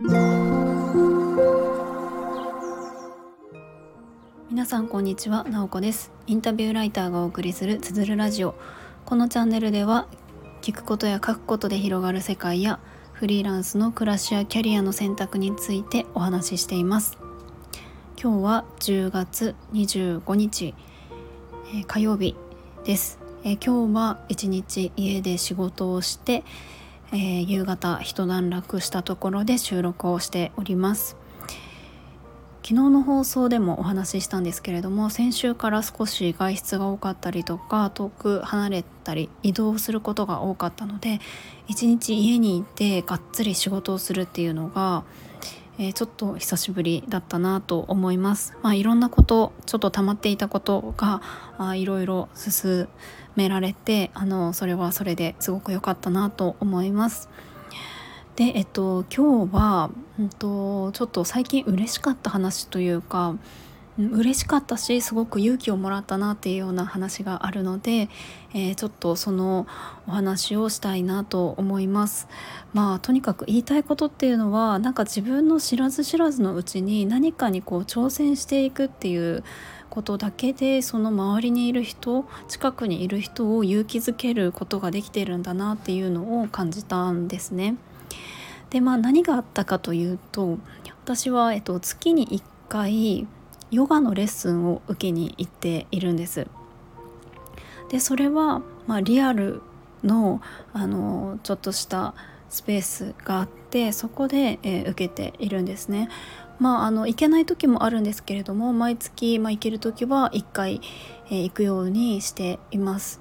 皆さんこんにちは、なおこです。インタビューライターがお送りするつづるラジオ。このチャンネルでは聞くことや書くことで広がる世界やフリーランスの暮らしやキャリアの選択についてお話ししています。今日は10月25日、えー、火曜日です、えー、今日は一日家で仕事をして、えー、夕方一段落したところで収録をしております。昨日の放送でもお話ししたんですけれども先週から少し外出が多かったりとか遠く離れたり移動することが多かったので一日家にいてがっつり仕事をするっていうのが、えー、ちょっと久しぶりだったなと思います。まあ、いろんなことちょっと溜まっていたことがあいろいろ進められてあのそれはそれですごく良かったなと思います。でえっと今日は、うんと、ちょっと最近嬉しかった話というか嬉しかったしすごく勇気をもらったなっていうような話があるので、えー、ちょっとそのお話をしたいなと思います。まあとにかく言いたいことっていうのはなんか自分の知らず知らずのうちに何かにこう挑戦していくっていうことだけでその周りにいる人近くにいる人を勇気づけることができてるんだなっていうのを感じたんですね。でまあ何があったかというと私は、えっと、月に1回ヨガのレッスンを受けに行っているんです。でそれは、まあ、リアルのあのちょっとしたスペースがあってそこで、えー、受けているんですね。まあ、あの行けない時もあるんですけれども毎月、まあ、行ける時は1回、えー、行くようにしています。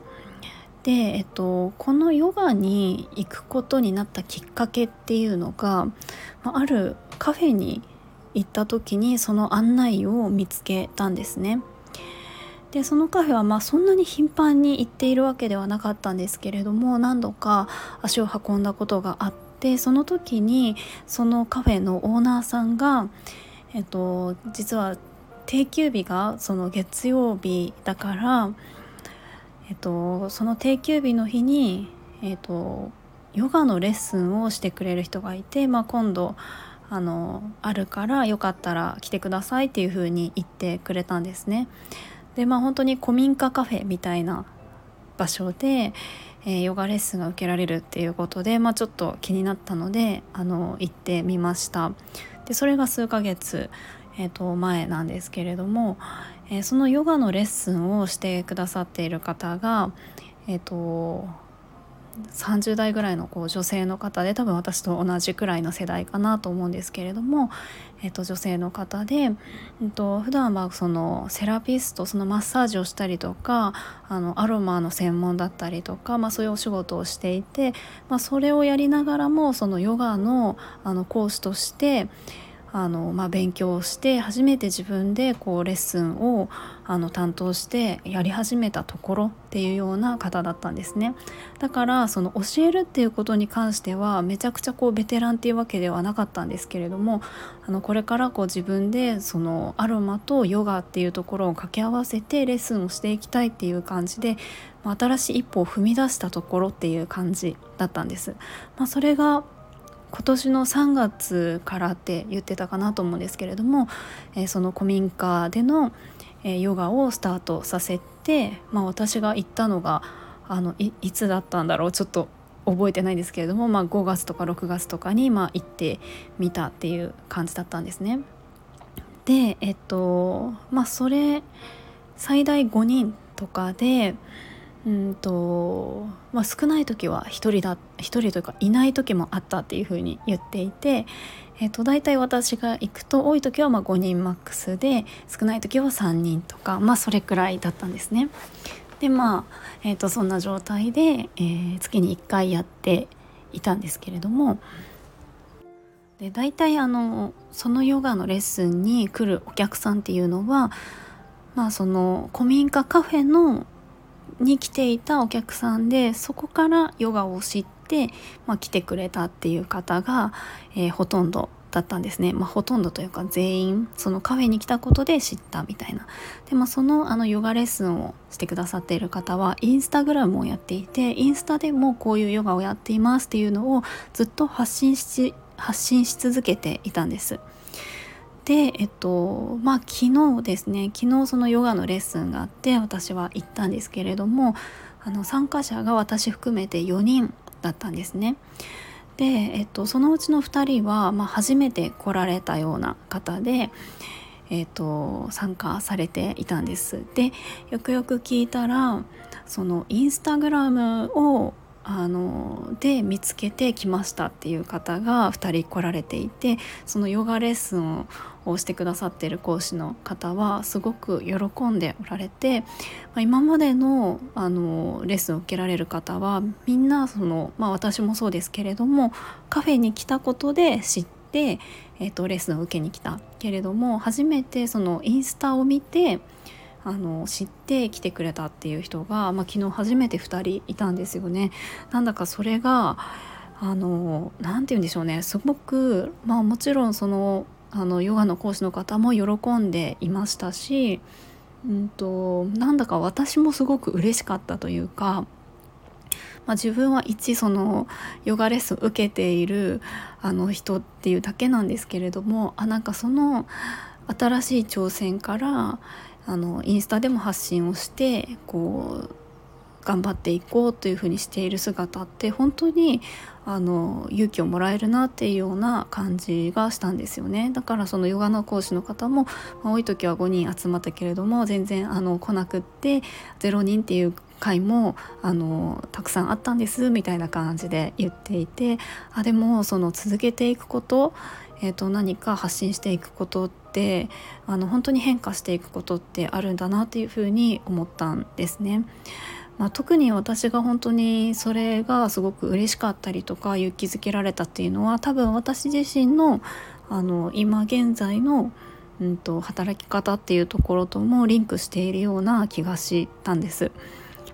で、えっと、このヨガに行くことになったきっかけっていうのがまあるカフェに行った時にその案内を見つけたんですね。でそのカフェはまあそんなに頻繁に行っているわけではなかったんですけれども何度か足を運んだことがあってその時にそのカフェのオーナーさんが、えっと、実は定休日がその月曜日だからえっと、その定休日の日に、えっと、ヨガのレッスンをしてくれる人がいて、まあ、今度あのあるからよかったら来てくださいっていうふうに言ってくれたんですね。でまあ本当に古民家カフェみたいな場所で、えー、ヨガレッスンが受けられるっていうことで、まあ、ちょっと気になったのであの行ってみました。でそれが数ヶ月、えー、と前なんですけれども、えー、そのヨガのレッスンをしてくださっている方が、えーと、30代ぐらいのこう女性の方で多分私と同じくらいの世代かなと思うんですけれども、えーと、女性の方で、えーと、普段はそのセラピストそのマッサージをしたりとかあのアロマの専門だったりとか、まあ、そういうお仕事をしていて、まあ、それをやりながらもそのヨガのあの講師として、あの、まあ、勉強して初めて自分でこうレッスンをあの担当してやり始めたところっていうような方だったんですねだからその教えるっていうことに関してはめちゃくちゃこうベテランっていうわけではなかったんですけれどもあのこれからこう自分でそのアロマとヨガっていうところを掛け合わせてレッスンをしていきたいっていう感じで新しい一歩を踏み出したところっていう感じだったんです。まあ、それが今年の3月からって言ってたかなと思うんですけれども、えー、その古民家での、えー、ヨガをスタートさせて、まあ、私が行ったのがあのいつだったんだろうちょっと覚えてないんですけれども、まあ、5月とか6月とかに、まあ、行ってみたっていう感じだったんですね。でえっとまあそれ最大5人とかでうんとまあ、少ない時は1人だ1人というかいない時もあったっていうふうに言っていて、えー、と大体私が行くと多い時はま5人マックスで少ない時は3人とかまあそれくらいだったんですね。でまあ、えー、とそんな状態で、えー、月に1回やっていたんですけれどもで大体あのそのヨガのレッスンに来るお客さんっていうのはまあその古民家カフェのに来ていたお客さんでそこからヨガを知って、まあ、来てくれたっていう方が、えー、ほとんどだったんですね、まあ、ほとんどというか全員そのカフェに来たことで知ったみたいなでもそのあのヨガレッスンをしてくださっている方はインスタグラムをやっていてインスタでもこういうヨガをやっていますっていうのをずっと発信し発信し続けていたんです。でえっとまあ昨日ですね昨日そのヨガのレッスンがあって私は行ったんですけれどもあの参加者が私含めて4人だったんですね。で、えっと、そのうちの2人は、まあ、初めて来られたような方で、えっと、参加されていたんです。でよくよく聞いたらそのインスタグラムをあので見つけてきましたっていう方が2人来られていてそのヨガレッスンをしてくださっている講師の方はすごく喜んでおられて、まあ、今までのあのレッスンを受けられる方はみんなその、まあ、私もそうですけれどもカフェに来たことで知って、えーとレッスンを受けに来たけれども初めてそのインスタを見てあの知って来てくれたっていう人が、まあ、昨日初めて2人いたんですよね。なんだかそれがあの何て言うんでしょうねすごく、まあ、もちろんそのあのヨガの講師の方も喜んでいましたし、うんと、なんだか私もすごく嬉しかったというか、まあ、自分は一そのヨガレッスン受けているあの人っていうだけなんですけれどもあなんかその新しい挑戦からあのインスタでも発信をしてこう頑張っていこうというふうにしている姿って本当にあの勇気をもらえるなっていうような感じがしたんですよね。だからそのヨガの講師の方も、まあ、多い時は5人集まったけれども全然あの来なくって0人っていう回もあのたくさんあったんですみたいな感じで言っていてあでもその続けていくことえー、と何か発信していくことってあの本当に変化していくことってあるんだなっていうふうに思ったんですね。まあ、特に私が本当にそれがすごく嬉しかったりとか勇気づけられたっていうのは多分私自身のあの今現在の、うんと働き方っていうところともリンクしているような気がしたんです。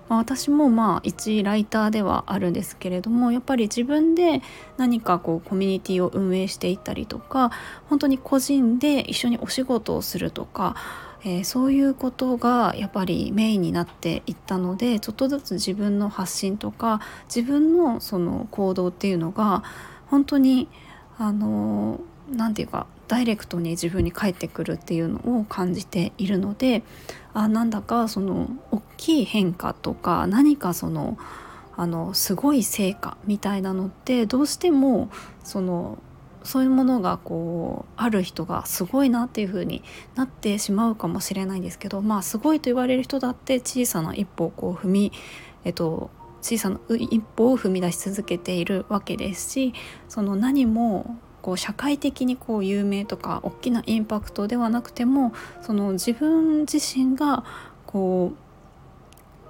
まあ、私もまあ一ライターではあるんですけれどもやっぱり自分で何かこうコミュニティを運営していったりとか本当に個人で一緒にお仕事をするとか、えー、そういうことがやっぱりメインになっていったのでちょっとずつ自分の発信とか自分のその行動っていうのが本当にあの何て言うかダイレクトに自分に返ってくるっていうのを感じているのであなんだかその大きい変化とか何かそのあのすごい成果みたいなのってどうしてもそのそういうものがこうある人がすごいなっていう風になってしまうかもしれないんですけどまあすごいと言われる人だって小さな一歩をこう踏みえっと小さな一歩を踏み出し続けているわけですしその何もこう社会的にこう有名とか大きなインパクトではなくてもその自分自身がこ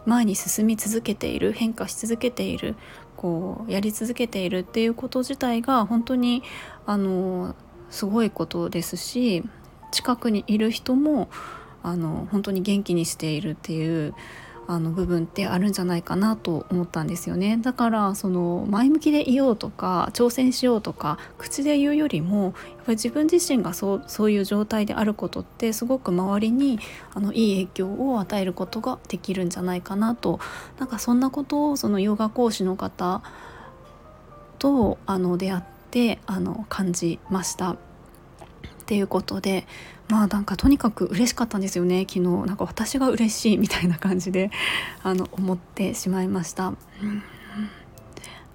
う前に進み続けている変化し続けているこうやり続けているっていうこと自体が本当にあのすごいことですし近くにいる人もあの本当に元気にしているっていうあの部分ってあるんじゃないかなと思ったんですよねだからその前向きでいようとか挑戦しようとか口で言うよりもやっぱり自分自身がそうそういう状態であることってすごく周りにあのいい影響を与えることができるんじゃないかなとなんかそんなことをそのヨガ講師の方とあの出会ってあの感じました。っていうことでまあなんかとにかく嬉しかったんですよね昨日なんか私が嬉しいみたいな感じで あの思ってしまいました。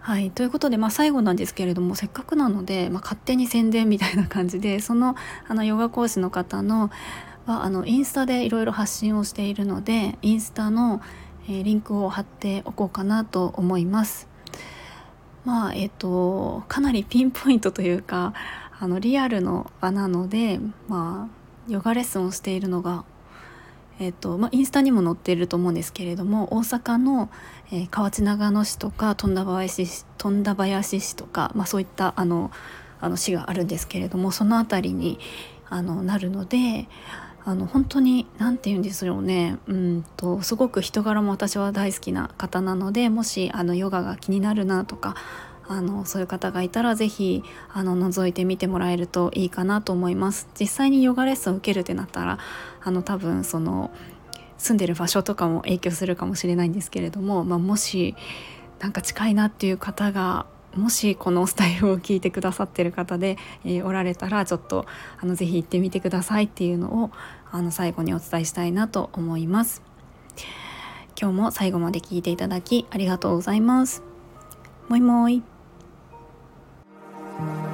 はいということで、まあ、最後なんですけれどもせっかくなので、まあ、勝手に宣伝みたいな感じでそのあのヨガ講師の方のはあのインスタでいろいろ発信をしているのでインスタの、えー、リンクを貼っておこうかなと思います。まあえっ、ー、とかなりピンポイントというかあのリアルの場なのでまあヨガレッスンをしているのがえーとまあ、インスタにも載っていると思うんですけれども大阪の、えー、河内長野市とか富田林市富田林市とか、まあ、そういったあのあの市があるんですけれどもその辺りにあのなるのであの本当に何て言うんですよね。うんとすごく人柄も私は大好きな方なのでもしあのヨガが気になるなとかあのそういう方がいたら是非あの覗いてみてもらえるといいかなと思います実際にヨガレッスンを受けるってなったらあの多分その住んでる場所とかも影響するかもしれないんですけれども、まあ、もしなんか近いなっていう方がもしこのスタイルを聞いてくださってる方で、えー、おられたらちょっとあのぜひ行ってみてくださいっていうのをあの最後にお伝えしたいなと思います。今日も最後まで聞いていただきありがとうございます。もいもい。Thank you.